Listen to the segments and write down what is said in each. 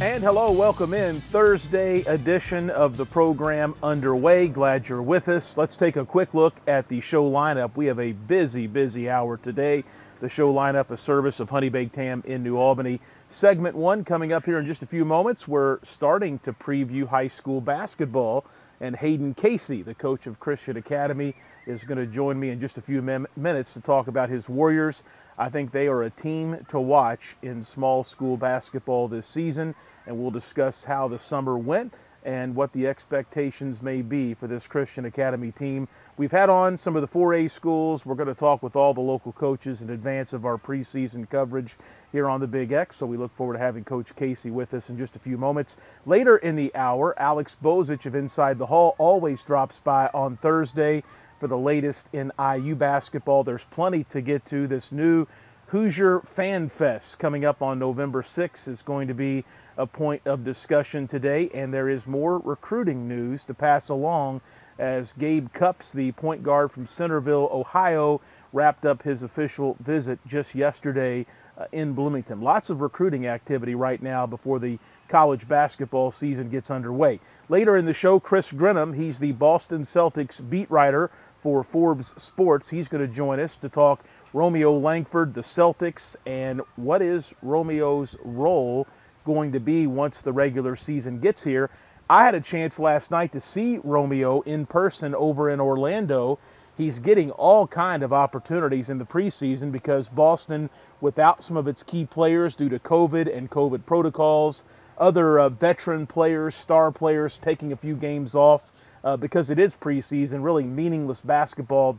And hello, welcome in Thursday edition of the program underway. Glad you're with us. Let's take a quick look at the show lineup. We have a busy, busy hour today. The show lineup, a service of Honey Baked Ham in New Albany. Segment one coming up here in just a few moments. We're starting to preview high school basketball, and Hayden Casey, the coach of Christian Academy, is going to join me in just a few min- minutes to talk about his Warriors. I think they are a team to watch in small school basketball this season, and we'll discuss how the summer went and what the expectations may be for this Christian Academy team. We've had on some of the 4A schools. We're going to talk with all the local coaches in advance of our preseason coverage here on the Big X, so we look forward to having Coach Casey with us in just a few moments. Later in the hour, Alex Bozich of Inside the Hall always drops by on Thursday for the latest in IU basketball. There's plenty to get to. This new Hoosier Fan Fest coming up on November 6th is going to be a point of discussion today, and there is more recruiting news to pass along as Gabe Cupps, the point guard from Centerville, Ohio, wrapped up his official visit just yesterday uh, in Bloomington. Lots of recruiting activity right now before the college basketball season gets underway. Later in the show, Chris Grenham, he's the Boston Celtics beat writer for Forbes Sports. He's going to join us to talk Romeo Langford, the Celtics, and what is Romeo's role going to be once the regular season gets here. I had a chance last night to see Romeo in person over in Orlando. He's getting all kind of opportunities in the preseason because Boston, without some of its key players due to COVID and COVID protocols, other uh, veteran players, star players taking a few games off uh, because it is preseason, really meaningless basketball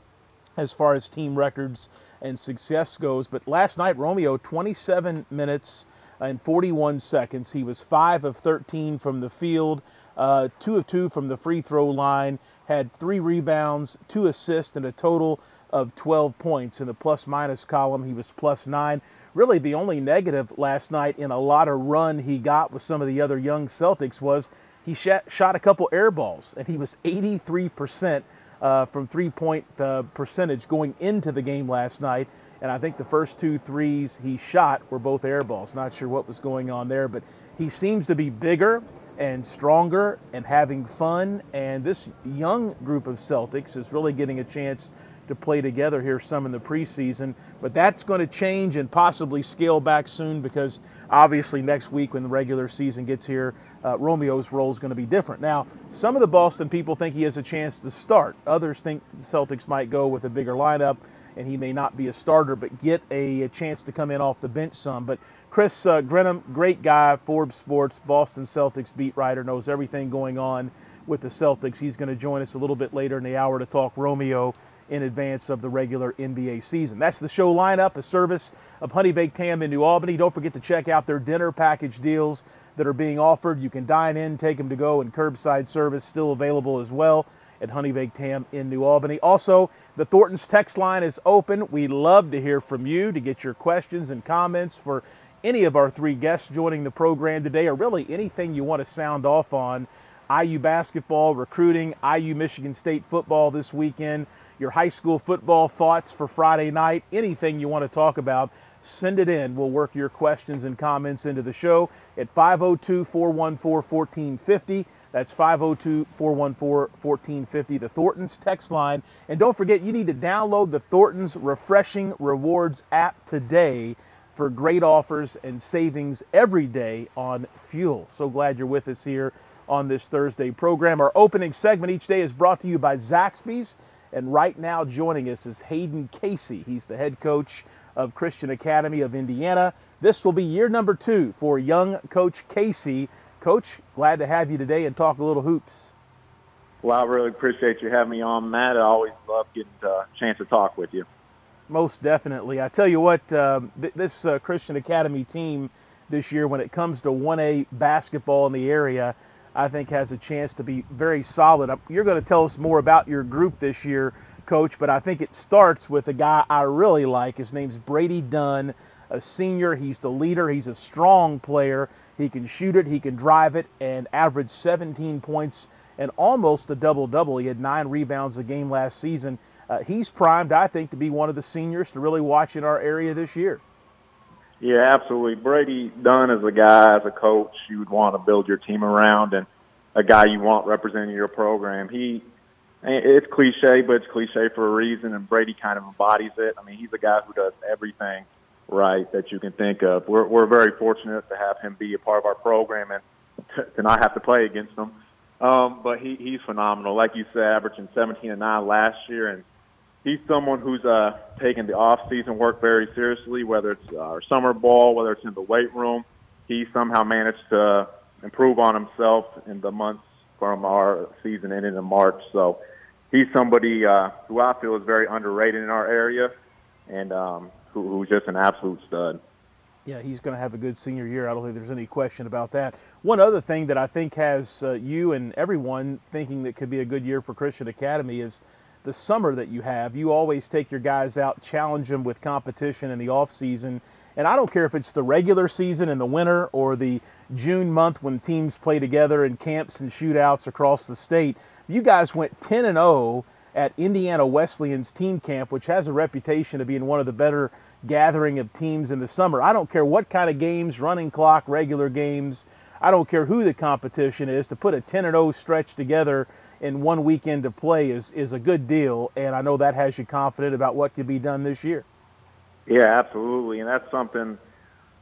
as far as team records and success goes. But last night, Romeo, 27 minutes and 41 seconds. He was 5 of 13 from the field, uh, 2 of 2 from the free throw line, had three rebounds, two assists, and a total of 12 points. In the plus minus column, he was plus 9. Really, the only negative last night in a lot of run he got with some of the other young Celtics was he shot, shot a couple air balls, and he was 83% uh, from three point uh, percentage going into the game last night. And I think the first two threes he shot were both air balls. Not sure what was going on there, but he seems to be bigger and stronger and having fun. And this young group of Celtics is really getting a chance to play together here some in the preseason. But that's going to change and possibly scale back soon because obviously next week when the regular season gets here, uh, Romeo's role is going to be different. Now, some of the Boston people think he has a chance to start. Others think the Celtics might go with a bigger lineup and he may not be a starter, but get a, a chance to come in off the bench some. But Chris uh, Grenham, great guy, Forbes Sports, Boston Celtics beat writer, knows everything going on with the Celtics. He's going to join us a little bit later in the hour to talk Romeo in advance of the regular NBA season. That's the show lineup, a service of Honey Baked Ham in New Albany. Don't forget to check out their dinner package deals that are being offered. You can dine in, take them to go, and curbside service still available as well at Honey Baked Ham in New Albany. Also, the Thornton's text line is open. We love to hear from you to get your questions and comments for any of our three guests joining the program today, or really anything you want to sound off on. IU basketball, recruiting, IU Michigan State football this weekend, your high school football thoughts for Friday night, anything you want to talk about, send it in. We'll work your questions and comments into the show at 502 414 1450. That's 502 414 1450, the Thornton's text line. And don't forget, you need to download the Thornton's Refreshing Rewards app today for great offers and savings every day on fuel. So glad you're with us here on this Thursday program. Our opening segment each day is brought to you by Zaxby's. And right now joining us is Hayden Casey. He's the head coach of Christian Academy of Indiana. This will be year number two for young Coach Casey. Coach, glad to have you today and talk a little hoops. Well, I really appreciate you having me on, Matt. I always love getting a chance to talk with you. Most definitely. I tell you what, uh, th- this uh, Christian Academy team this year, when it comes to 1A basketball in the area, I think has a chance to be very solid. You're going to tell us more about your group this year, Coach, but I think it starts with a guy I really like. His name's Brady Dunn, a senior. He's the leader. He's a strong player. He can shoot it, he can drive it, and average 17 points and almost a double double. He had nine rebounds a game last season. Uh, he's primed, I think, to be one of the seniors to really watch in our area this year. Yeah, absolutely. Brady Dunn is a guy, as a coach, you would want to build your team around, and a guy you want representing your program. He, it's cliche, but it's cliche for a reason, and Brady kind of embodies it. I mean, he's a guy who does everything right that you can think of. We're we're very fortunate to have him be a part of our program and to, not have to play against him. Um, but he he's phenomenal. Like you said, averaging 17 and 9 last year, and he's someone who's uh, taking the off-season work very seriously, whether it's our summer ball, whether it's in the weight room. He somehow managed to improve on himself in the months from our season ending in March. So he's somebody uh, who I feel is very underrated in our area, and um, who, who's just an absolute stud. Yeah, he's going to have a good senior year. I don't think there's any question about that. One other thing that I think has uh, you and everyone thinking that could be a good year for Christian Academy is the summer that you have. You always take your guys out, challenge them with competition in the off season. And I don't care if it's the regular season in the winter or the June month when teams play together in camps and shootouts across the state. You guys went 10 and 0 at Indiana Wesleyan's team camp, which has a reputation of being one of the better gathering of teams in the summer. I don't care what kind of games, running clock, regular games. I don't care who the competition is. To put a 10 and 0 stretch together in one weekend to play is is a good deal, and I know that has you confident about what could be done this year. Yeah, absolutely, and that's something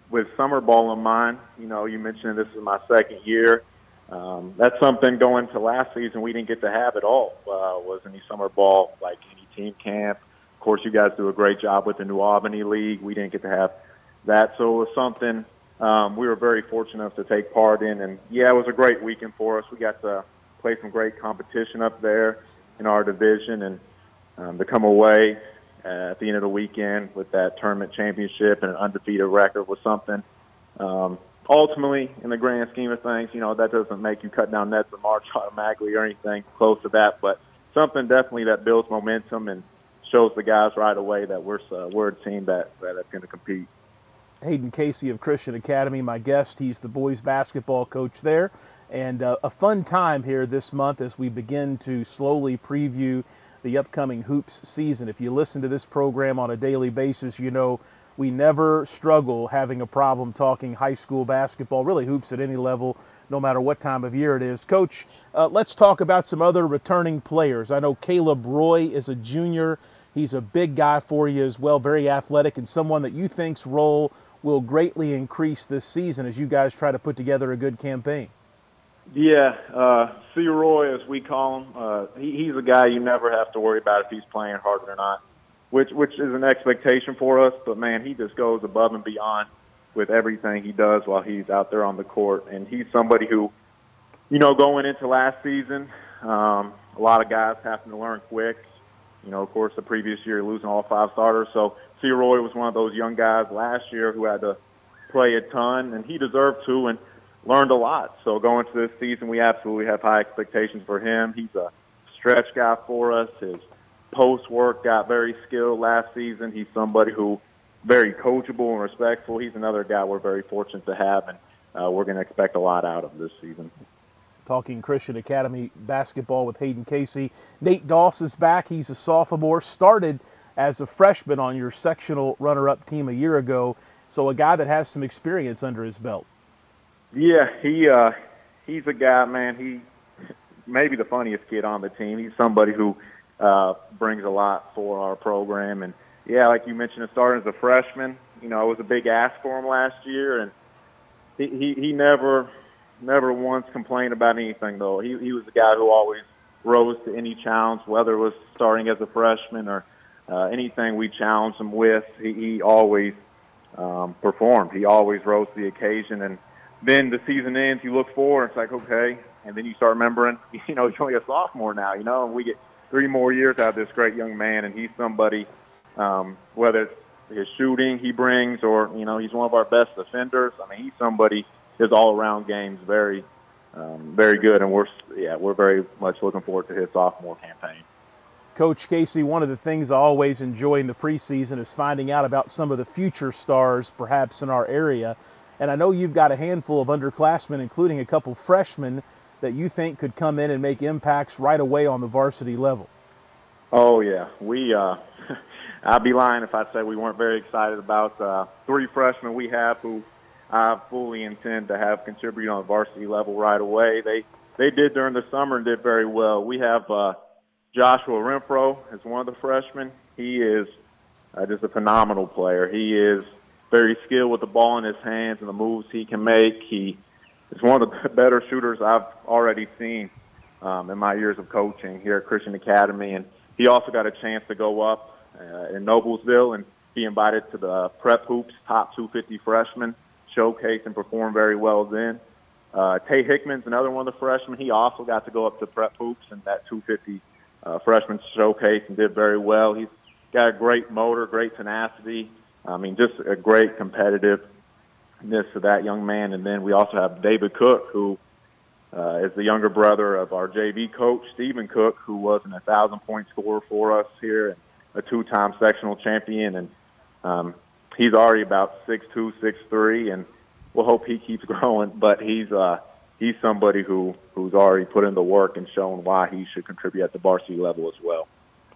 with summer ball in mind. You know, you mentioned this is my second year. Um, that's something going to last season we didn't get to have at all. Uh, was any summer ball like any team camp? Of course, you guys do a great job with the New Albany League. We didn't get to have that, so it was something um, we were very fortunate to take part in. And yeah, it was a great weekend for us. We got to play some great competition up there in our division and um, to come away at the end of the weekend with that tournament championship and an undefeated record was something. Um, ultimately, in the grand scheme of things, you know, that doesn't make you cut down nets or march automatically or anything close to that, but something definitely that builds momentum and shows the guys right away that we're uh, we're a team that that is going to compete. Hayden Casey of Christian Academy, my guest. He's the boys basketball coach there, and uh, a fun time here this month as we begin to slowly preview the upcoming hoops season. If you listen to this program on a daily basis, you know we never struggle having a problem talking high school basketball, really hoops at any level, no matter what time of year it is. Coach, uh, let's talk about some other returning players. I know Caleb Roy is a junior. He's a big guy for you as well, very athletic, and someone that you think's role will greatly increase this season as you guys try to put together a good campaign. Yeah, uh, C. Roy, as we call him, uh, he, he's a guy you never have to worry about if he's playing hard or not which which is an expectation for us. But man, he just goes above and beyond with everything he does while he's out there on the court, and he's somebody who, you know, going into last season, um, a lot of guys having to learn quick. You know, of course, the previous year losing all five starters, so C. Roy was one of those young guys last year who had to play a ton, and he deserved to and learned a lot. So going to this season, we absolutely have high expectations for him. He's a stretch guy for us. His post work, got very skilled last season. He's somebody who very coachable and respectful. He's another guy we're very fortunate to have, and uh, we're going to expect a lot out of this season. Talking Christian Academy basketball with Hayden Casey. Nate Doss is back. He's a sophomore. Started as a freshman on your sectional runner-up team a year ago. So a guy that has some experience under his belt. Yeah, he uh, he's a guy, man. He maybe the funniest kid on the team. He's somebody who uh, brings a lot for our program. And yeah, like you mentioned, starting as a freshman, you know, it was a big ask for him last year, and he he, he never never once complained about anything though. He he was the guy who always rose to any challenge, whether it was starting as a freshman or uh, anything we challenged him with. He, he always um, performed. He always rose to the occasion. And then the season ends, you look forward, it's like okay, and then you start remembering, you know, he's only a sophomore now, you know, and we get three more years out of this great young man, and he's somebody, um, whether it's his shooting he brings or you know he's one of our best defenders. I mean, he's somebody his all-around game's very, um, very good, and we're yeah we're very much looking forward to his sophomore campaign. Coach Casey, one of the things I always enjoy in the preseason is finding out about some of the future stars, perhaps in our area. And I know you've got a handful of underclassmen, including a couple freshmen, that you think could come in and make impacts right away on the varsity level. Oh yeah, we. Uh, I'd be lying if I said we weren't very excited about uh, three freshmen we have who I fully intend to have contribute on the varsity level right away. They they did during the summer and did very well. We have uh, Joshua Renfro as one of the freshmen. He is uh, just a phenomenal player. He is very skilled with the ball in his hands and the moves he can make. He is one of the better shooters I've already seen um, in my years of coaching here at Christian Academy. And he also got a chance to go up uh, in Noblesville and be invited to the Prep Hoops Top 250 Freshman showcase and perform very well then. Uh, Tay Hickman's another one of the freshmen. He also got to go up to Prep Hoops and that 250 uh, freshman showcase and did very well. He's got a great motor, great tenacity. I mean, just a great competitiveness to that young man. And then we also have David Cook, who uh, is the younger brother of our JV coach, Stephen Cook, who was an 1,000 point scorer for us here and a two time sectional champion. And um, he's already about six two, six three, and we'll hope he keeps growing. But he's uh, he's somebody who who's already put in the work and shown why he should contribute at the varsity level as well.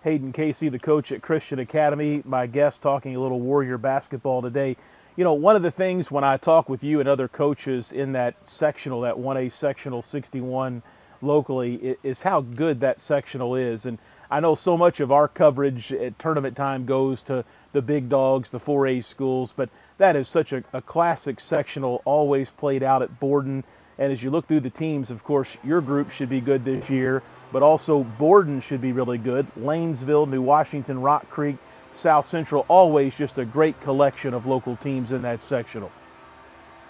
Hayden Casey, the coach at Christian Academy, my guest talking a little Warrior basketball today. You know, one of the things when I talk with you and other coaches in that sectional, that 1A sectional 61 locally, is how good that sectional is. And I know so much of our coverage at tournament time goes to the big dogs, the 4A schools, but that is such a, a classic sectional, always played out at Borden. And as you look through the teams, of course, your group should be good this year, but also Borden should be really good. Lanesville, New Washington, Rock Creek, South Central, always just a great collection of local teams in that sectional.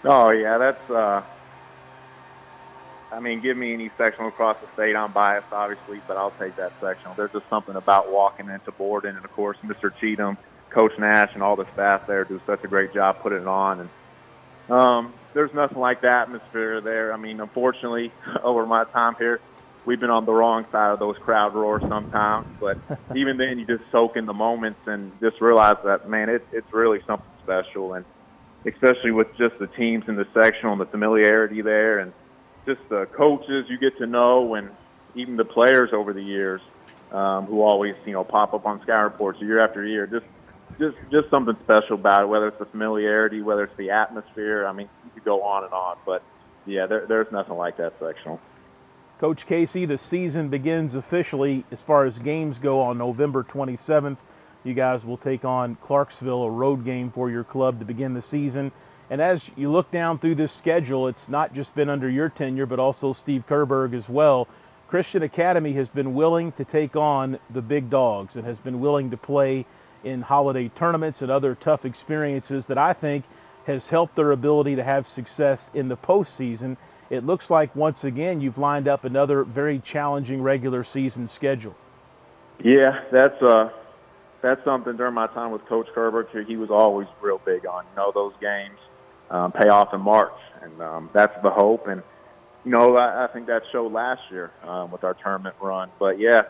Oh yeah, that's. Uh, I mean, give me any sectional across the state. I'm biased, obviously, but I'll take that sectional. There's just something about walking into Borden, and of course, Mr. Cheatham Coach Nash and all the staff there do such a great job putting it on. And um, there's nothing like the atmosphere there. I mean, unfortunately, over my time here, we've been on the wrong side of those crowd roars sometimes. But even then, you just soak in the moments and just realize that, man, it, it's really something special. And especially with just the teams in the sectional and the familiarity there and just the coaches you get to know and even the players over the years um, who always, you know, pop up on Sky Reports year after year. Just just just something special about it. Whether it's the familiarity, whether it's the atmosphere. I mean, you could go on and on, but yeah, there, there's nothing like that sectional. Coach Casey, the season begins officially as far as games go on November 27th. You guys will take on Clarksville, a road game for your club to begin the season. And as you look down through this schedule, it's not just been under your tenure, but also Steve Kerber as well. Christian Academy has been willing to take on the big dogs and has been willing to play in holiday tournaments and other tough experiences that I think has helped their ability to have success in the postseason. It looks like once again you've lined up another very challenging regular season schedule. Yeah, that's uh that's something during my time with Coach Kerber he was always real big on. You know, those games um, pay off in March, and um, that's the hope. And you know, I, I think that showed last year um, with our tournament run. But yeah,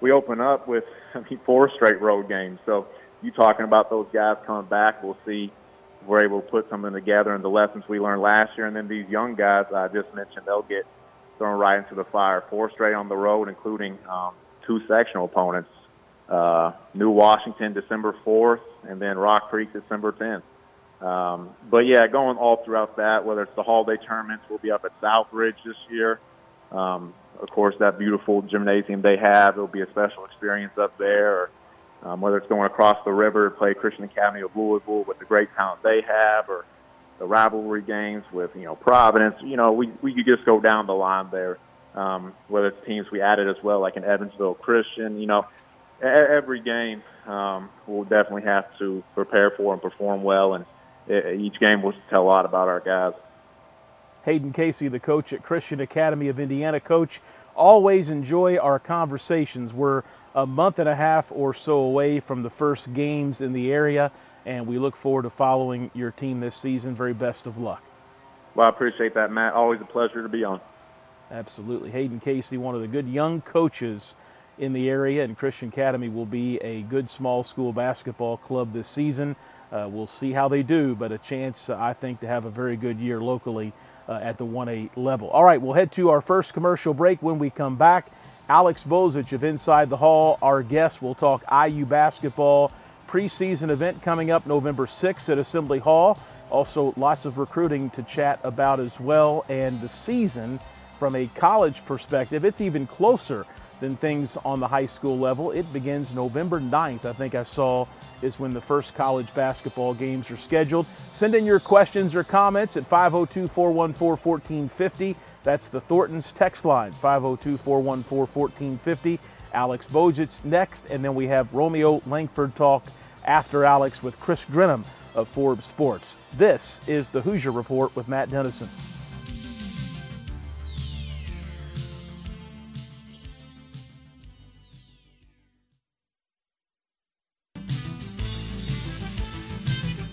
we open up with I mean four straight road games, so you talking about those guys coming back. We'll see we're able to put something together and the lessons we learned last year. And then these young guys I just mentioned, they'll get thrown right into the fire. Four straight on the road, including um, two sectional opponents. Uh, New Washington, December 4th, and then Rock Creek, December 10th. Um, but yeah, going all throughout that, whether it's the holiday tournaments, we'll be up at Southridge this year. Um, of course, that beautiful gymnasium they have, it'll be a special experience up there. Or um, whether it's going across the river to play Christian Academy of Louisville with the great talent they have, or the rivalry games with you know Providence. You know, we we could just go down the line there. Um, whether it's teams we added as well, like in Evansville Christian. You know, every game um, we'll definitely have to prepare for and perform well, and each game will tell a lot about our guys. Hayden Casey, the coach at Christian Academy of Indiana. Coach, always enjoy our conversations. We're a month and a half or so away from the first games in the area, and we look forward to following your team this season. Very best of luck. Well, I appreciate that, Matt. Always a pleasure to be on. Absolutely. Hayden Casey, one of the good young coaches in the area, and Christian Academy will be a good small school basketball club this season. Uh, we'll see how they do, but a chance, uh, I think, to have a very good year locally uh, at the 1A level. All right, we'll head to our first commercial break. When we come back, Alex Bozich of Inside the Hall, our guest, will talk IU basketball preseason event coming up November 6th at Assembly Hall. Also, lots of recruiting to chat about as well, and the season from a college perspective, it's even closer than things on the high school level. It begins November 9th, I think I saw, is when the first college basketball games are scheduled. Send in your questions or comments at 502 414 1450. That's the Thornton's text line, 502 414 1450. Alex Bozich next, and then we have Romeo Langford talk after Alex with Chris Grenham of Forbes Sports. This is the Hoosier Report with Matt Dennison.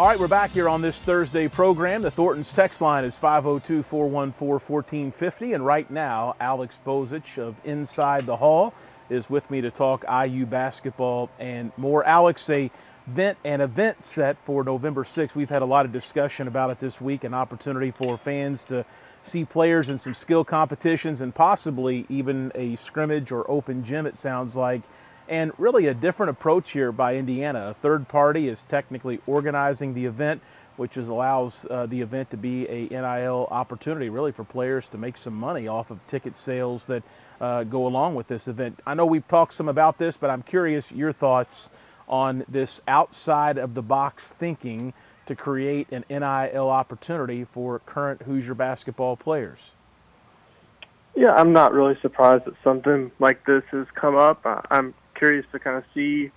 All right, we're back here on this Thursday program. The Thornton's text line is 502 414 1450. And right now, Alex Bozich of Inside the Hall is with me to talk IU basketball and more. Alex, a event an event set for November 6th. We've had a lot of discussion about it this week, an opportunity for fans to see players in some skill competitions and possibly even a scrimmage or open gym, it sounds like and really a different approach here by Indiana. A third party is technically organizing the event, which is, allows uh, the event to be a NIL opportunity really for players to make some money off of ticket sales that uh, go along with this event. I know we've talked some about this, but I'm curious your thoughts on this outside of the box thinking to create an NIL opportunity for current Hoosier basketball players. Yeah, I'm not really surprised that something like this has come up. I'm curious to kind of see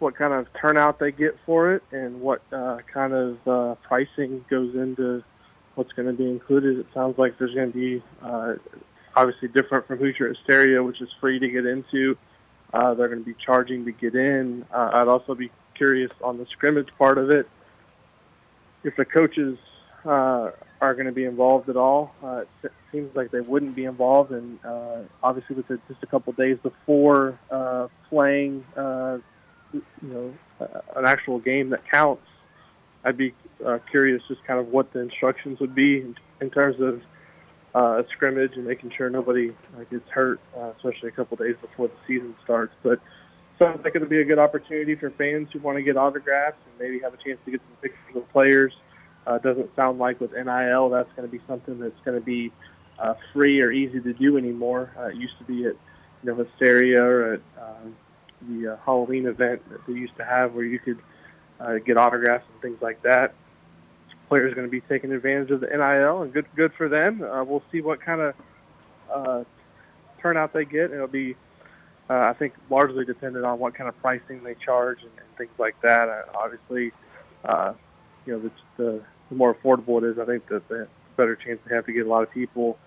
what kind of turnout they get for it and what uh, kind of uh, pricing goes into what's going to be included. It sounds like there's going to be uh, obviously different from Hoosier Hysteria, which is free to get into. Uh, they're going to be charging to get in. Uh, I'd also be curious on the scrimmage part of it if the coaches uh, are going to be involved at all. Uh, it seems like they wouldn't be involved, and uh, obviously with it just a couple days before uh, playing, uh, you know, an actual game that counts, I'd be uh, curious just kind of what the instructions would be in, in terms of uh, a scrimmage and making sure nobody uh, gets hurt, uh, especially a couple days before the season starts. But sounds like it'll be a good opportunity for fans who want to get autographs and maybe have a chance to get some pictures of players. Uh, doesn't sound like with NIL that's going to be something that's going to be uh, free or easy to do anymore. Uh, it used to be at you know Hysteria or at uh, the uh, Halloween event that they used to have where you could uh, get autographs and things like that. Players are going to be taking advantage of the NIL, and good good for them. Uh, we'll see what kind of uh, turnout they get. It'll be, uh, I think, largely dependent on what kind of pricing they charge and, and things like that. Uh, obviously, uh, you know, the, the, the more affordable it is, I think that the better chance they have to get a lot of people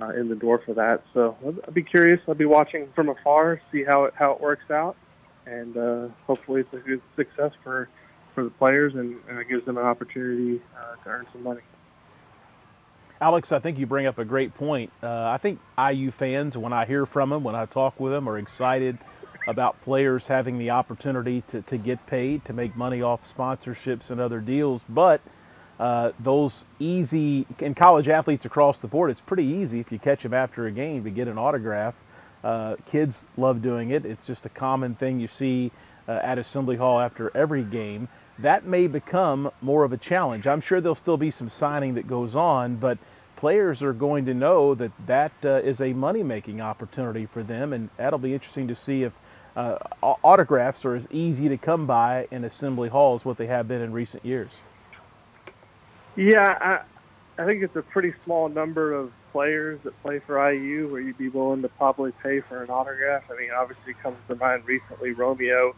uh, in the door for that. So I'll be curious. I'll be watching from afar, see how it how it works out, and uh, hopefully it's a good success for for the players and, and it gives them an opportunity uh, to earn some money. Alex, I think you bring up a great point. Uh, I think IU fans, when I hear from them, when I talk with them, are excited about players having the opportunity to, to get paid, to make money off sponsorships and other deals. But uh, those easy and college athletes across the board. It's pretty easy if you catch them after a game to get an autograph. Uh, kids love doing it. It's just a common thing you see uh, at Assembly Hall after every game. That may become more of a challenge. I'm sure there'll still be some signing that goes on, but players are going to know that that uh, is a money-making opportunity for them, and that'll be interesting to see if uh, autographs are as easy to come by in Assembly Hall as what they have been in recent years. Yeah, I, I think it's a pretty small number of players that play for IU where you'd be willing to probably pay for an autograph. I mean, obviously comes to mind recently Romeo.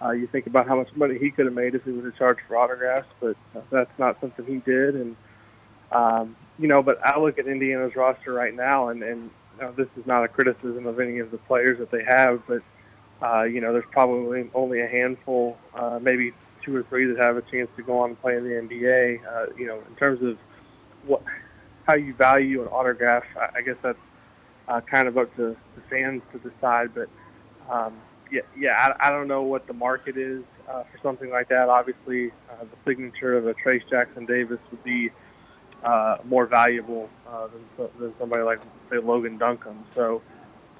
Uh, you think about how much money he could have made if he would have charged for autographs, but uh, that's not something he did. And um, you know, but I look at Indiana's roster right now, and and you know, this is not a criticism of any of the players that they have, but uh, you know, there's probably only a handful, uh, maybe two or three that have a chance to go on and play in the NBA. Uh, you know, in terms of what how you value an autograph, I, I guess that's uh, kind of up to the fans to decide. But um, yeah, yeah, I, I don't know what the market is uh, for something like that. Obviously, uh, the signature of a Trayce Jackson Davis would be uh, more valuable uh, than, than somebody like say Logan Duncombe. So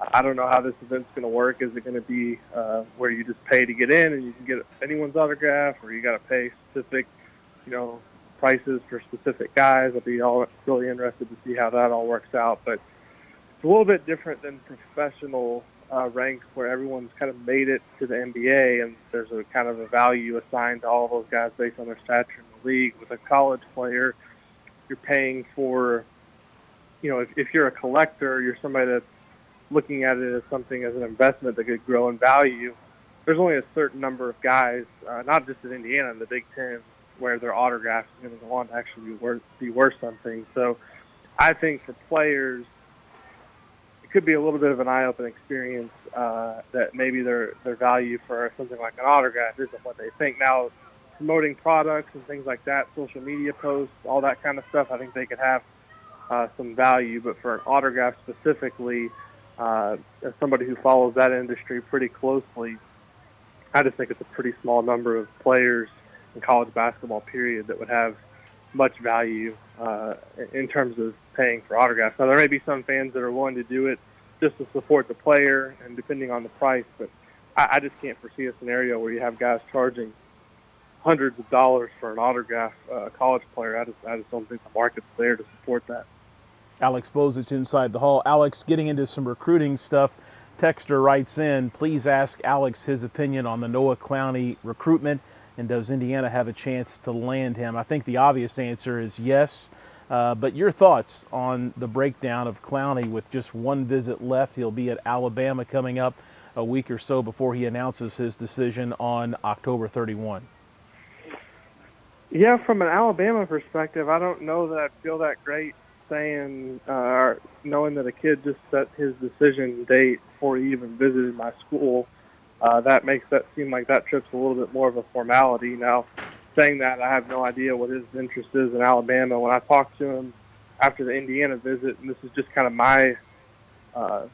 I don't know how this event's going to work. Is it going to be uh, where you just pay to get in and you can get anyone's autograph, or you got to pay specific, you know, prices for specific guys? I'll be all really interested to see how that all works out. But it's a little bit different than professional uh, ranks where everyone's kind of made it to the NBA and there's a kind of a value assigned to all those guys based on their stature in the league. With a college player, you're paying for, you know, if, if you're a collector, you're somebody that's looking at it as something as an investment that could grow in value, there's only a certain number of guys, uh, not just in Indiana, in the Big Ten, where their autographs is going to go on to actually be worth, be worth something. So I think for players, it could be a little bit of an eye-opening experience uh, that maybe their their value for something like an autograph isn't what they think. Now, promoting products and things like that, social media posts, all that kind of stuff, I think they could have uh, some value. But for an autograph specifically, uh, as somebody who follows that industry pretty closely, I just think it's a pretty small number of players in college basketball period that would have much value uh, in terms of paying for autographs. Now there may be some fans that are willing to do it just to support the player and depending on the price, but I, I just can't foresee a scenario where you have guys charging hundreds of dollars for an autograph, uh, a college player. I just, I just don't think the market's there to support that. Alex Bozich inside the hall. Alex, getting into some recruiting stuff. Texter writes in, please ask Alex his opinion on the Noah Clowney recruitment and does Indiana have a chance to land him? I think the obvious answer is yes. Uh, but your thoughts on the breakdown of Clowney with just one visit left? He'll be at Alabama coming up a week or so before he announces his decision on October 31. Yeah, from an Alabama perspective, I don't know that I feel that great saying, uh, knowing that a kid just set his decision date before he even visited my school, uh, that makes that seem like that trip's a little bit more of a formality. Now, saying that, I have no idea what his interest is in Alabama. When I talked to him after the Indiana visit, and this is just kind of my uh,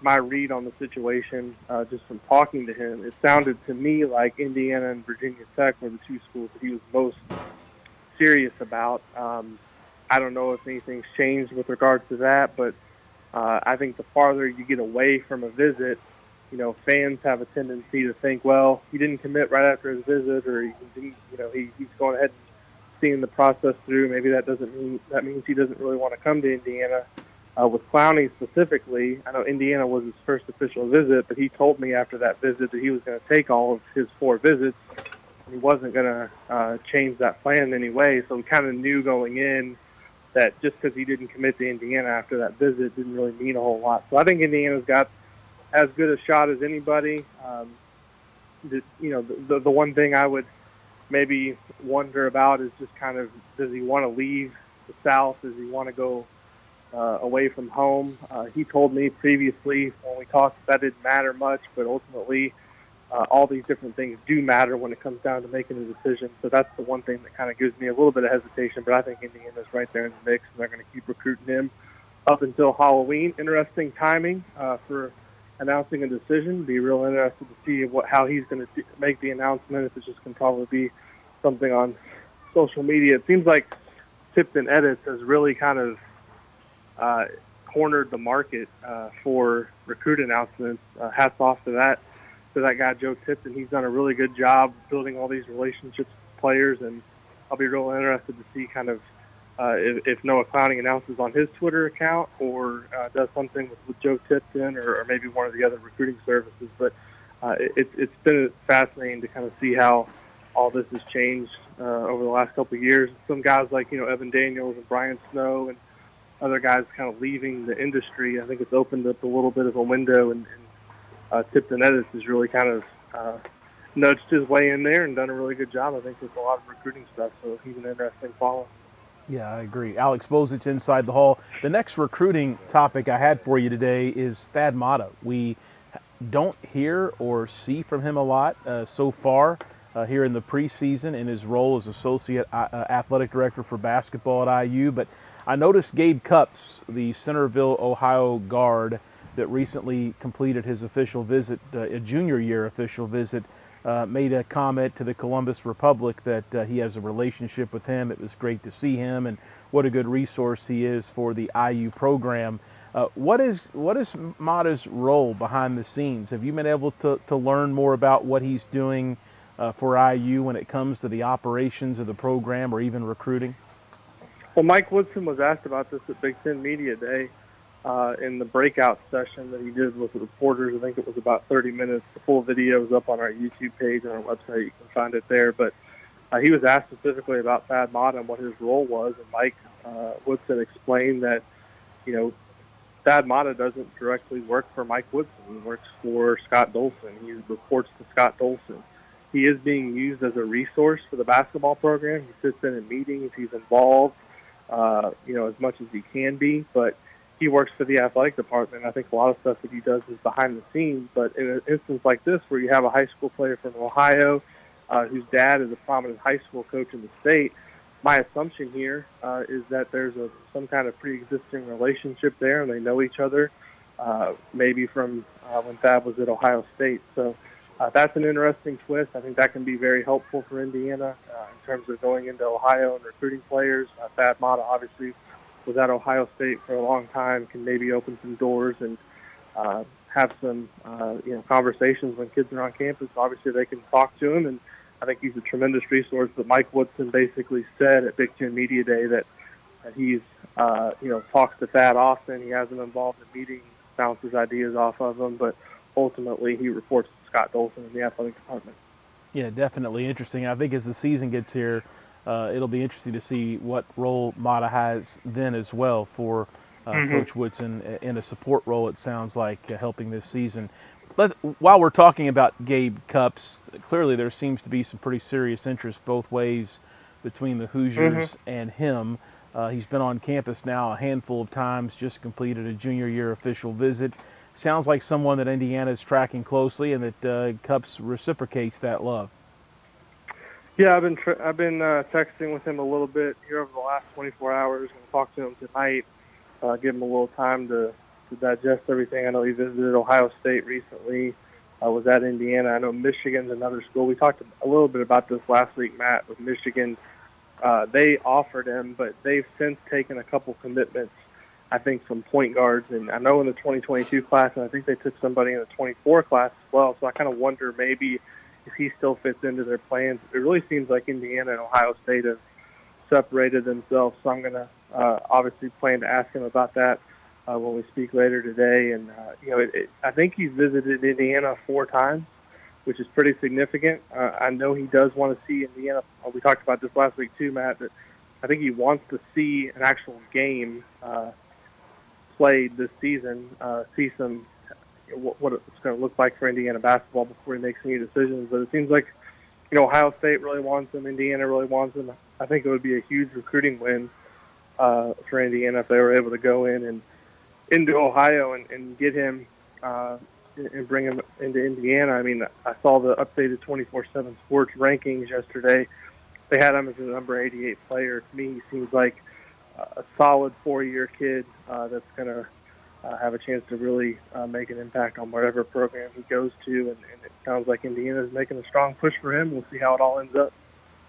my read on the situation, uh, just from talking to him, it sounded to me like Indiana and Virginia Tech were the two schools that he was most serious about. Um, I don't know if anything's changed with regards to that, but uh, I think the farther you get away from a visit, you know, fans have a tendency to think, well, he didn't commit right after his visit, or he didn't, you know, he, he's going ahead and seeing the process through. Maybe that doesn't mean that means he doesn't really want to come to Indiana. Uh, with Clowney specifically, I know Indiana was his first official visit, but he told me after that visit that he was going to take all of his four visits. He wasn't going to uh, change that plan in any way, so we kind of knew going in that just because he didn't commit to Indiana after that visit didn't really mean a whole lot. So I think Indiana's got as good a shot as anybody. Um, the, you know, the, the, the one thing I would maybe wonder about is just kind of does he want to leave the South? Does he want to go uh, away from home? Uh, he told me previously when we talked that didn't matter much, but ultimately uh, all these different things do matter when it comes down to making a decision. So that's the one thing that kind of gives me a little bit of hesitation. But I think Indiana's right there in the mix, and they're going to keep recruiting him up until Halloween. Interesting timing uh, for announcing a decision. Be real interested to see what how he's going to make the announcement. If it's just going to probably be something on social media. It seems like Tipton Edits has really kind of uh, cornered the market uh, for recruit announcements. Uh, hats off to that to that guy Joe Tipton. He's done a really good job building all these relationships with players, and I'll be real interested to see kind of uh, if, if Noah Clowney announces on his Twitter account or uh, does something with, with Joe Tipton or, or maybe one of the other recruiting services. But uh, it, it's been fascinating to kind of see how all this has changed uh, over the last couple of years. Some guys like you know Evan Daniels and Brian Snow and other guys kind of leaving the industry. I think it's opened up a little bit of a window, and, and uh, Tipton Edits has really kind of uh, nudged his way in there and done a really good job. I think with a lot of recruiting stuff. So he's an interesting follow. Yeah, I agree. Alex Bozich inside the hall. The next recruiting topic I had for you today is Thad Matta. We don't hear or see from him a lot uh, so far uh, here in the preseason in his role as associate uh, uh athletic director for basketball at IU. But I noticed Gabe Cupps, the Centerville, Ohio guard that recently completed his official visit, uh, a junior year official visit, uh, made a comment to the Columbus Republic that uh, he has a relationship with him. It was great to see him, and what a good resource he is for the IU program. Uh, what is what is Matta's role behind the scenes? Have you been able to, to learn more about what he's doing uh, for IU when it comes to the operations of the program or even recruiting? Well, Mike Woodson was asked about this at Big Ten Media Day uh, in the breakout session that he did with the reporters. I think it was about 30 minutes. The full video is up on our YouTube page and our website. You can find it there. But uh, he was asked specifically about Thad Matta and what his role was, and Mike uh, Woodson explained that, you know, Thad Matta doesn't directly work for Mike Woodson. He works for Scott Dolson. He reports to Scott Dolson. He is being used as a resource for the basketball program. He sits in in meetings. He's involved, uh, you know, as much as he can be. But he works for the athletic department. I think a lot of stuff that he does is behind the scenes. But in an instance like this, where you have a high school player from Ohio, uh, whose dad is a prominent high school coach in the state, my assumption here uh, is that there's a some kind of pre-existing relationship there, and they know each other, uh, maybe from uh, when Thad was at Ohio State. So uh, that's an interesting twist. I think that can be very helpful for Indiana uh, in terms of going into Ohio and recruiting players. Uh, Thad Matta obviously was at Ohio State for a long time, can maybe open some doors and uh, have some uh, you know conversations when kids are on campus. Obviously, they can talk to him and I think he's a tremendous resource. But Mike Woodson basically said at Big Ten Media Day that, that he's, uh, you know, talks to Thad often. He has him involved in meetings, bounces ideas off of him, but ultimately he reports to Scott Dolson in the athletic department. Yeah, definitely interesting. I think as the season gets here, uh, it'll be interesting to see what role Matta has then as well for uh, mm-hmm. Coach Woodson in a support role. It sounds like uh, helping this season let, while we're talking about Gabe Cupps, clearly there seems to be some pretty serious interest both ways between the Hoosiers mm-hmm. and him. Uh, he's been on campus now a handful of times, just completed a junior year official visit. Sounds like someone that Indiana is tracking closely and that uh, Cupps reciprocates that love. Yeah, I've been tr- I've been uh, texting with him a little bit here over the last 24 hours. and talk to him tonight. Uh, give him a little time to to digest everything. I know he visited Ohio State recently. I was at Indiana. I know Michigan's another school. We talked a little bit about this last week, Matt, with Michigan. Uh, they offered him, but they've since taken a couple commitments, I think, from point guards. And I know in the 2022 class, and I think they took somebody in the 24 class as well. So I kind of wonder maybe if he still fits into their plans. It really seems like Indiana and Ohio State have separated themselves. So I'm going to uh, obviously plan to ask him about that uh, when we speak later today. And uh, you know, it, it, I think he's visited Indiana four times, which is pretty significant. Uh, I know he does want to see Indiana. Uh, we talked about this last week too, Matt. That I think he wants to see an actual game uh, played this season. Uh, see some what, it's going to look like for Indiana basketball before he makes any decisions. But it seems like you know Ohio State really wants him. Indiana really wants him. I think it would be a huge recruiting win uh, for Indiana if they were able to go in and into Ohio and, and get him uh, and bring him into Indiana. I mean, I saw the updated 24/7 Sports rankings yesterday. They had him as a number 88 player. To me, he seems like a solid four-year kid uh, that's going to uh, have a chance to really uh, make an impact on whatever program he goes to. And, and it sounds like Indiana is making a strong push for him. We'll see how it all ends up.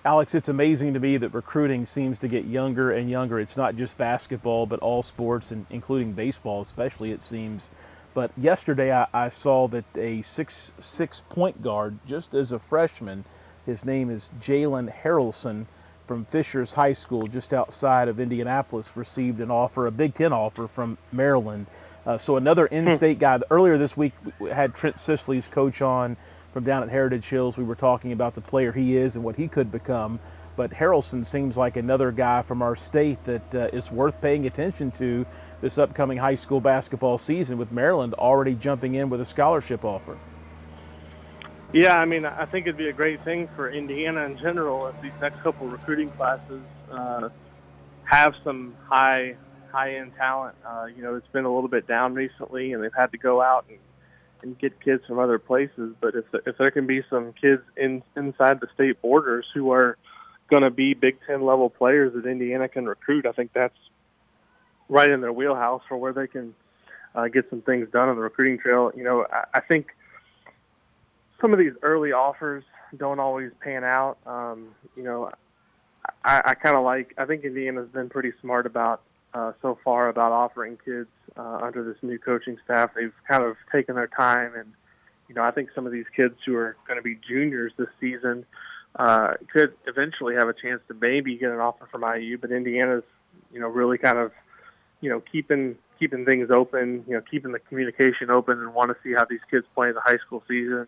Alex, it's amazing to me that recruiting seems to get younger and younger. It's not just basketball, but all sports, and including baseball, especially. It seems. But yesterday, I, I saw that a six six point guard, just as a freshman, his name is Jalen Haralson from Fishers High School, just outside of Indianapolis, received an offer, a Big Ten offer from Maryland. Uh, so another hmm. in-state guy. Earlier this week, we had Trent Sisley's coach on from down at Heritage Hills. We were talking about the player he is and what he could become. But Haralson seems like another guy from our state that uh, is worth paying attention to this upcoming high school basketball season with Maryland already jumping in with a scholarship offer. Yeah, I mean, I think it'd be a great thing for Indiana in general if these next couple recruiting classes uh, have some high high end talent. Uh, you know, it's been a little bit down recently, and they've had to go out and and get kids from other places. But if if there can be some kids in inside the state borders who are going to be Big Ten level players that Indiana can recruit, I think that's right in their wheelhouse for where they can uh, get some things done on the recruiting trail. You know, I, I think some of these early offers don't always pan out. Um, you know, I, I kind of like. I think Indiana's been pretty smart about uh, so far about offering kids uh, under this new coaching staff. They've kind of taken their time, and you know, I think some of these kids who are going to be juniors this season uh, could eventually have a chance to maybe get an offer from IU. But Indiana's, you know, really kind of, you know, keeping keeping things open, you know, keeping the communication open, and want to see how these kids play in the high school season.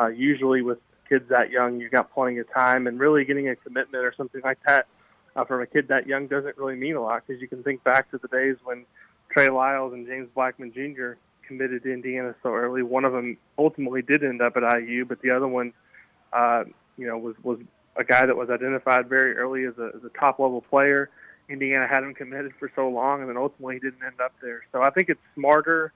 Uh, usually, with kids that young, you got plenty of time, and really getting a commitment or something like that uh, from a kid that young doesn't really mean a lot because you can think back to the days when Trey Lyles and James Blackmon Jr. committed to Indiana so early. One of them ultimately did end up at IU, but the other one, uh, you know, was was a guy that was identified very early as a, as a top level player. Indiana had him committed for so long, and then ultimately he didn't end up there. So I think it's smarter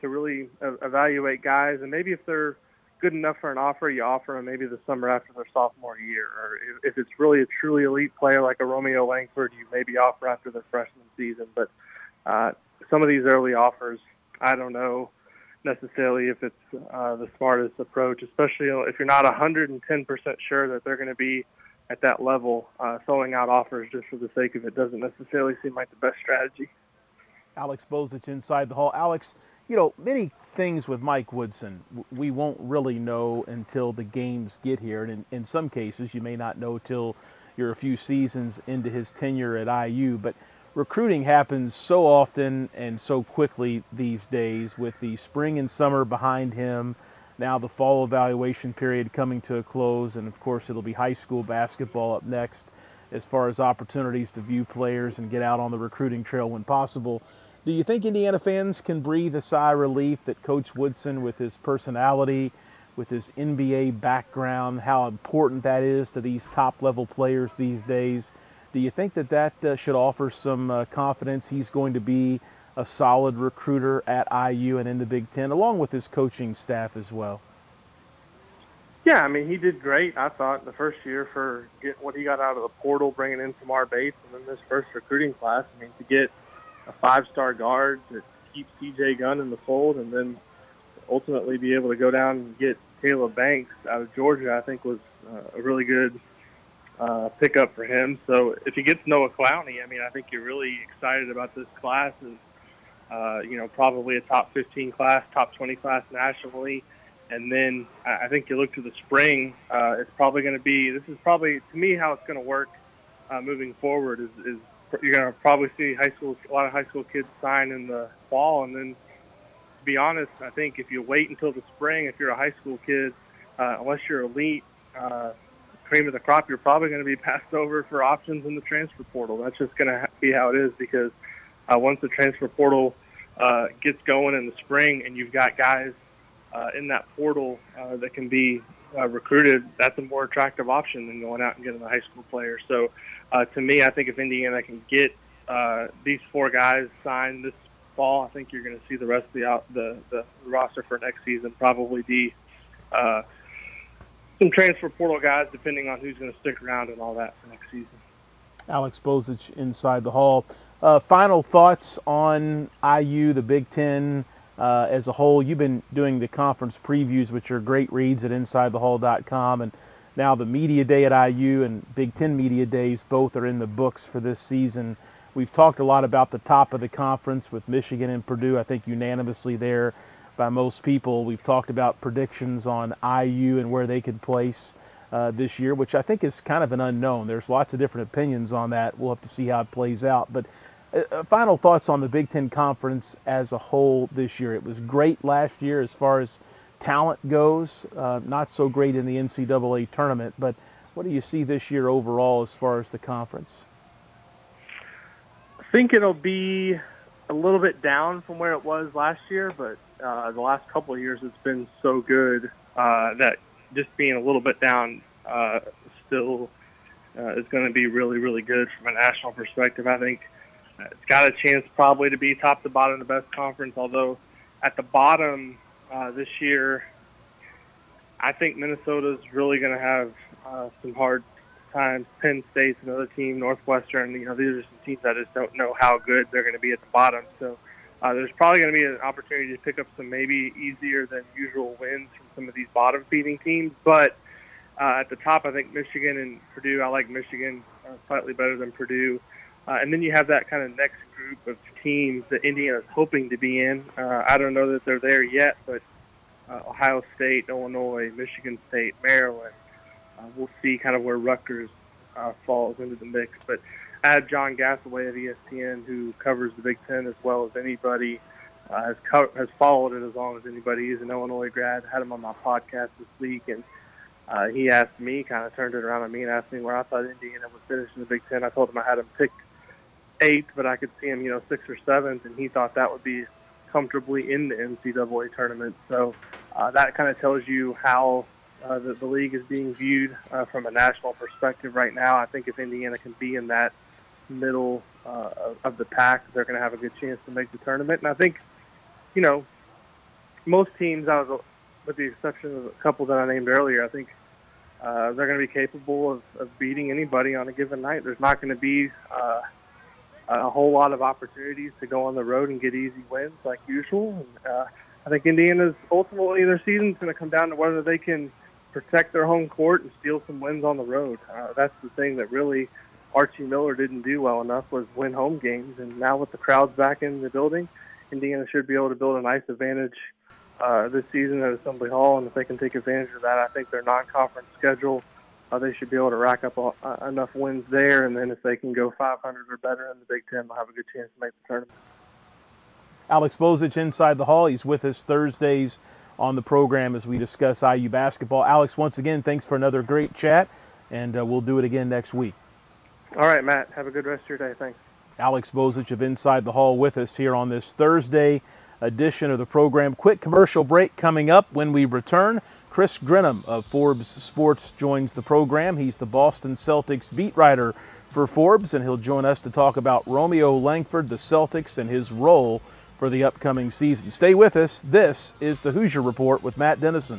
to really evaluate guys, and maybe if they're good enough for an offer, you offer them maybe the summer after their sophomore year. Or if, if it's really a truly elite player like a Romeo Langford, you maybe offer after their freshman season. But uh, some of these early offers, I don't know necessarily if it's uh, the smartest approach, especially if you're not 110% sure that they're going to be at that level. Uh, throwing out offers just for the sake of it doesn't necessarily seem like the best strategy. Alex Bozich inside the hall. Alex, you know, many things with Mike Woodson we won't really know until the games get here. And in, in some cases, you may not know till you're a few seasons into his tenure at IU. But recruiting happens so often and so quickly these days with the spring and summer behind him. Now the fall evaluation period coming to a close, and of course it'll be high school basketball up next as far as opportunities to view players and get out on the recruiting trail when possible. Do you think Indiana fans can breathe a sigh of relief that Coach Woodson, with his personality, with his NBA background, how important that is to these top level players these days? Do you think that that uh, should offer some uh, confidence he's going to be a solid recruiter at IU and in the Big Ten, along with his coaching staff as well? Yeah, I mean, he did great. I thought the first year for getting what he got out of the portal, bringing in Tamar Bates, and then this first recruiting class. I mean, to get a five-star guard to keep C.J. Gunn in the fold, and then ultimately be able to go down and get Kaleb Banks out of Georgia, I think was uh, a really good uh, pickup for him. So if he gets Noah Clowney, I mean, I think you're really excited about this class. And, uh, you know, probably a top 15 class, top 20 class nationally. And then I think you look to the spring, uh, it's probably going to be, this is probably, to me, how it's going to work uh, moving forward is, is you're to probably see high school a lot of high school kids sign in the fall, and then to be honest, I think if you wait until the spring, if you're a high school kid, uh, unless you're elite, uh, cream of the crop, you're probably going to be passed over for options in the transfer portal. That's just going to be how it is because uh, once the transfer portal uh, gets going in the spring, and you've got guys uh, in that portal uh, that can be uh, recruited, that's a more attractive option than going out and getting a high school player. So, uh, to me, I think if Indiana can get uh, these four guys signed this fall, I think you're going to see the rest of the out, the, the roster for next season probably be uh, some transfer portal guys, depending on who's going to stick around and all that for next season. Alex Bozich inside the hall. Uh, final thoughts on IU, the Big Ten uh, as a whole. You've been doing the conference previews, which are great reads at InsideTheHall.com, and Now the media day at IU and Big Ten media days both are in the books for this season. We've talked a lot about the top of the conference with Michigan and Purdue. I think unanimously there by most people. We've talked about predictions on IU and where they could place uh, this year, which I think is kind of an unknown. There's lots of different opinions on that. We'll have to see how it plays out. But uh, uh, final thoughts on the Big Ten Conference as a whole this year. It was great last year as far as talent goes, uh, not so great in the NCAA tournament. But what do you see this year overall as far as the conference? I think it'll be a little bit down from where it was last year, but uh, the last couple of years it's been so good uh, that just being a little bit down uh, still uh, is going to be really, really good from a national perspective. I think it's got a chance probably to be top to bottom the best conference, although at the bottom uh, this year, I think Minnesota's really going to have uh, some hard times. Penn State's another team, Northwestern. You know, these are some teams I just don't know how good they're going to be at the bottom. So uh, there's probably going to be an opportunity to pick up some maybe easier than usual wins from some of these bottom feeding teams. But uh, at the top, I think Michigan and Purdue. I like Michigan uh, slightly better than Purdue. Uh, and then you have that kind of next group of teams that Indiana's hoping to be in. Uh, I don't know that they're there yet, but uh, Ohio State, Illinois, Michigan State, Maryland. Uh, we'll see kind of where Rutgers uh, falls into the mix. But I have John Gasaway of ESPN, who covers the Big Ten as well as anybody, uh, has co- has followed it as long as anybody. He's an Illinois grad. Had him on my podcast this week, and uh, he asked me, kind of turned it around on me, and asked me where I thought Indiana would finish in the Big Ten. I told him I had him picked eighth, but I could see him, you know, sixth or seventh, and he thought that would be comfortably in the NCAA tournament. So uh, that kind of tells you how uh, the, the league is being viewed uh, from a national perspective right now. I think if Indiana can be in that middle uh, of the pack, they're going to have a good chance to make the tournament. And I think, you know, most teams, I was, with the exception of a couple that I named earlier, I think uh, they're going to be capable of, of beating anybody on a given night. There's not going to be uh, a whole lot of opportunities to go on the road and get easy wins like usual. And, uh, I think Indiana's ultimately their season is going to come down to whether they can protect their home court and steal some wins on the road. Uh, that's the thing that really Archie Miller didn't do well enough was win home games. And now with the crowds back in the building, Indiana should be able to build a nice advantage uh, this season at Assembly Hall. And if they can take advantage of that, I think their non-conference schedule, uh, they should be able to rack up uh, enough wins there. And then if they can go 500 or better in the Big Ten, they'll have a good chance to make the tournament. Alex Bozich inside the hall. He's with us Thursdays on the program as we discuss IU basketball. Alex, once again, thanks for another great chat, and uh, we'll do it again next week. All right, Matt. Have a good rest of your day. Thanks. Alex Bozich of Inside the Hall with us here on this Thursday edition of the program. Quick commercial break coming up when we return. Chris Grenham of Forbes Sports joins the program. He's the Boston Celtics beat writer for Forbes, and he'll join us to talk about Romeo Langford, the Celtics, and his role for the upcoming season. Stay with us. This is the Hoosier Report with Matt Dennison.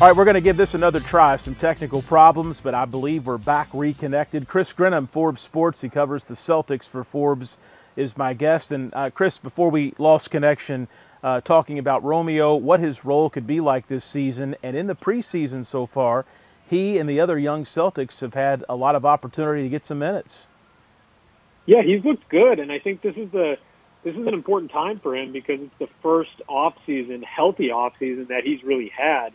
All right, we're going to give this another try. Some technical problems, but I believe we're back reconnected. Chris Grenham, Forbes Sports, he covers the Celtics for Forbes, is my guest. And uh, Chris, before we lost connection, uh, talking about Romeo, what his role could be like this season, and in the preseason so far, he and the other young Celtics have had a lot of opportunity to get some minutes. Yeah, he's looked good, and I think this is the this is an important time for him because it's the first off season, healthy off season that he's really had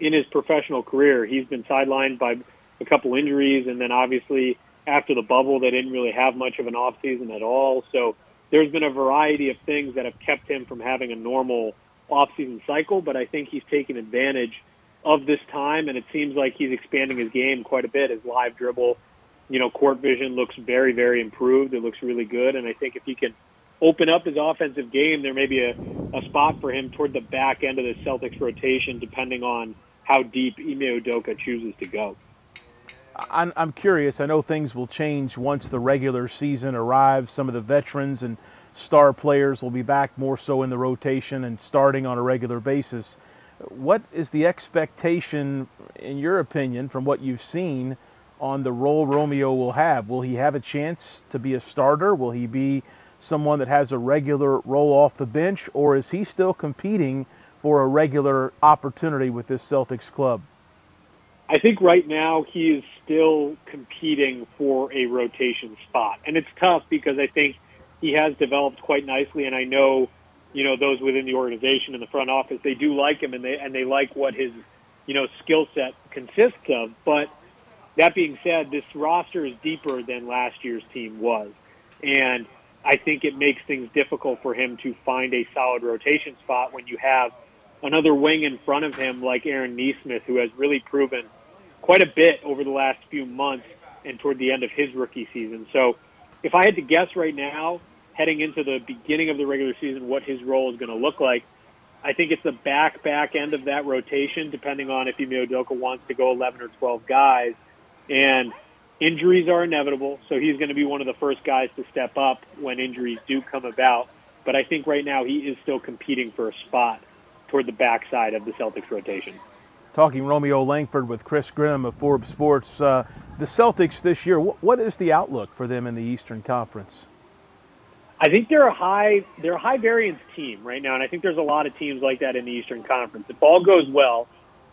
in his professional career. He's been sidelined by a couple injuries, and then obviously after the bubble, they didn't really have much of an off season at all. So there's been a variety of things that have kept him from having a normal off season cycle. But I think he's taken advantage of this time, and it seems like he's expanding his game quite a bit. His live dribble, you know, court vision looks very, very improved. It looks really good, and I think if he can open up his offensive game, there may be a, a spot for him toward the back end of the Celtics rotation, depending on how deep Ime Udoka chooses to go. I'm, I'm curious. I know things will change once the regular season arrives. Some of the veterans and star players will be back more so in the rotation and starting on a regular basis. What is the expectation, in your opinion, from what you've seen, on the role Romeo will have? Will he have a chance to be a starter? Will he be someone that has a regular role off the bench, or is he still competing for a regular opportunity with this Celtics club? I think right now he is still competing for a rotation spot. And it's tough because I think he has developed quite nicely and I know, you know, those within the organization in the front office, they do like him and they and they like what his, you know, skill set consists of. But that being said, this roster is deeper than last year's team was. And I think it makes things difficult for him to find a solid rotation spot when you have another wing in front of him like Aaron Nesmith, who has really proven quite a bit over the last few months and toward the end of his rookie season. So if I had to guess right now, heading into the beginning of the regular season, what his role is going to look like, I think it's the back back end of that rotation, depending on if Ime Udoka wants to go 11 or 12 guys. And Injuries are inevitable, so he's going to be one of the first guys to step up when injuries do come about. But I think right now he is still competing for a spot toward the backside of the Celtics rotation. Talking Romeo Langford with Chris Grenham of Forbes Sports. Uh, the Celtics this year, wh- what is the outlook for them in the Eastern Conference? I think they're a high they're a high variance team right now, and I think there's a lot of teams like that in the Eastern Conference. If all goes well,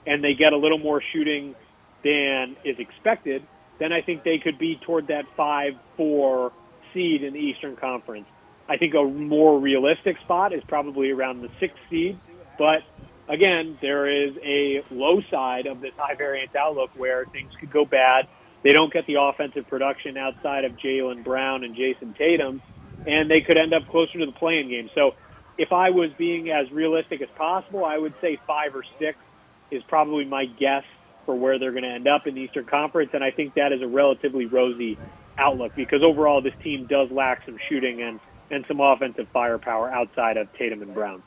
and they get a little more shooting than is expected, then I think they could be toward that 5 4 seed in the Eastern Conference. I think a more realistic spot is probably around the sixth seed. But again, there is a low side of this high variance outlook where things could go bad. They don't get the offensive production outside of Jaylen Brown and Jayson Tatum, and they could end up closer to the play-in game. So if I was being as realistic as possible, I would say five or six is probably my guess for where they're going to end up in the Eastern Conference, and I think that is a relatively rosy outlook because overall this team does lack some shooting and, and some offensive firepower outside of Tatum and Brown.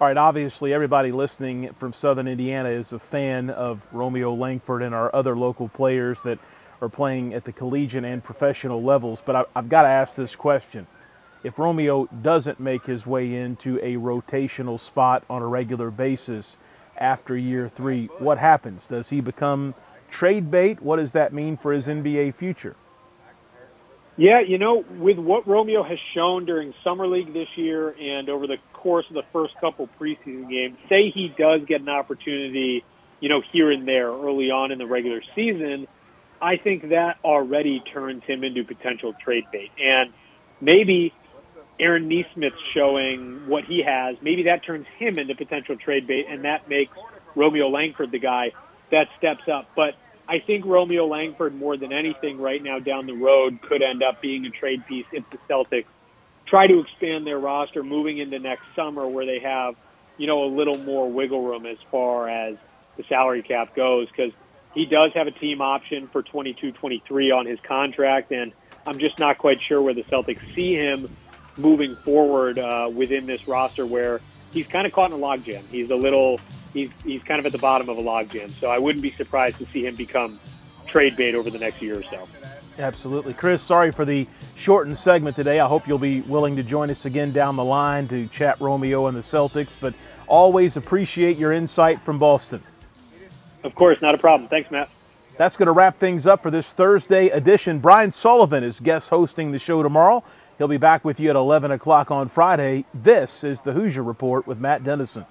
All right, obviously everybody listening from Southern Indiana is a fan of Romeo Langford and our other local players that are playing at the collegiate and professional levels, but I, I've got to ask this question. If Romeo doesn't make his way into a rotational spot on a regular basis, after year three. What happens? Does he become trade bait? What does that mean for his NBA future? Yeah, you know, with what Romeo has shown during summer league this year and over the course of the first couple preseason games, say he does get an opportunity, you know, here and there early on in the regular season, I think that already turns him into potential trade bait. And maybe Aaron Nesmith showing what he has, maybe that turns him into potential trade bait, and that makes Romeo Langford the guy that steps up. But I think Romeo Langford, more than anything right now down the road, could end up being a trade piece if the Celtics try to expand their roster moving into next summer where they have, you know, a little more wiggle room as far as the salary cap goes because he does have a team option for 22-23 on his contract, and I'm just not quite sure where the Celtics see him moving forward uh, within this roster where he's kind of caught in a logjam. He's a little, he's, he's kind of at the bottom of a logjam. So I wouldn't be surprised to see him become trade bait over the next year or so. Absolutely. Chris, sorry for the shortened segment today. I hope you'll be willing to join us again down the line to chat Romeo and the Celtics, but always appreciate your insight from Boston. Of course, not a problem. Thanks, Matt. That's going to wrap things up for this Thursday edition. Brian Sullivan is guest hosting the show tomorrow. He'll be back with you at 11 o'clock on Friday. This is the Hoosier Report with Matt Dennison.